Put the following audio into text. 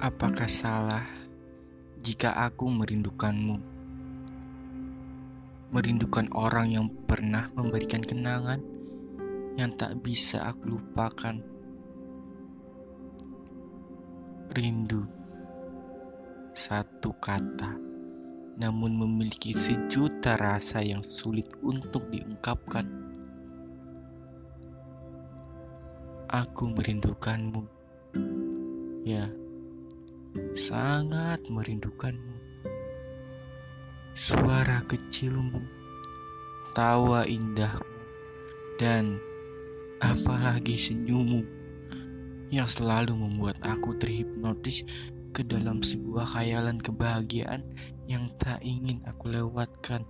Apakah salah jika aku merindukanmu? Merindukan orang yang pernah memberikan kenangan yang tak bisa aku lupakan. Rindu, satu kata, namun memiliki sejuta rasa yang sulit untuk diungkapkan. Aku merindukanmu, ya sangat merindukanmu. Suara kecilmu, tawa indahmu, dan apalagi senyummu yang selalu membuat aku terhipnotis ke dalam sebuah khayalan kebahagiaan yang tak ingin aku lewatkan.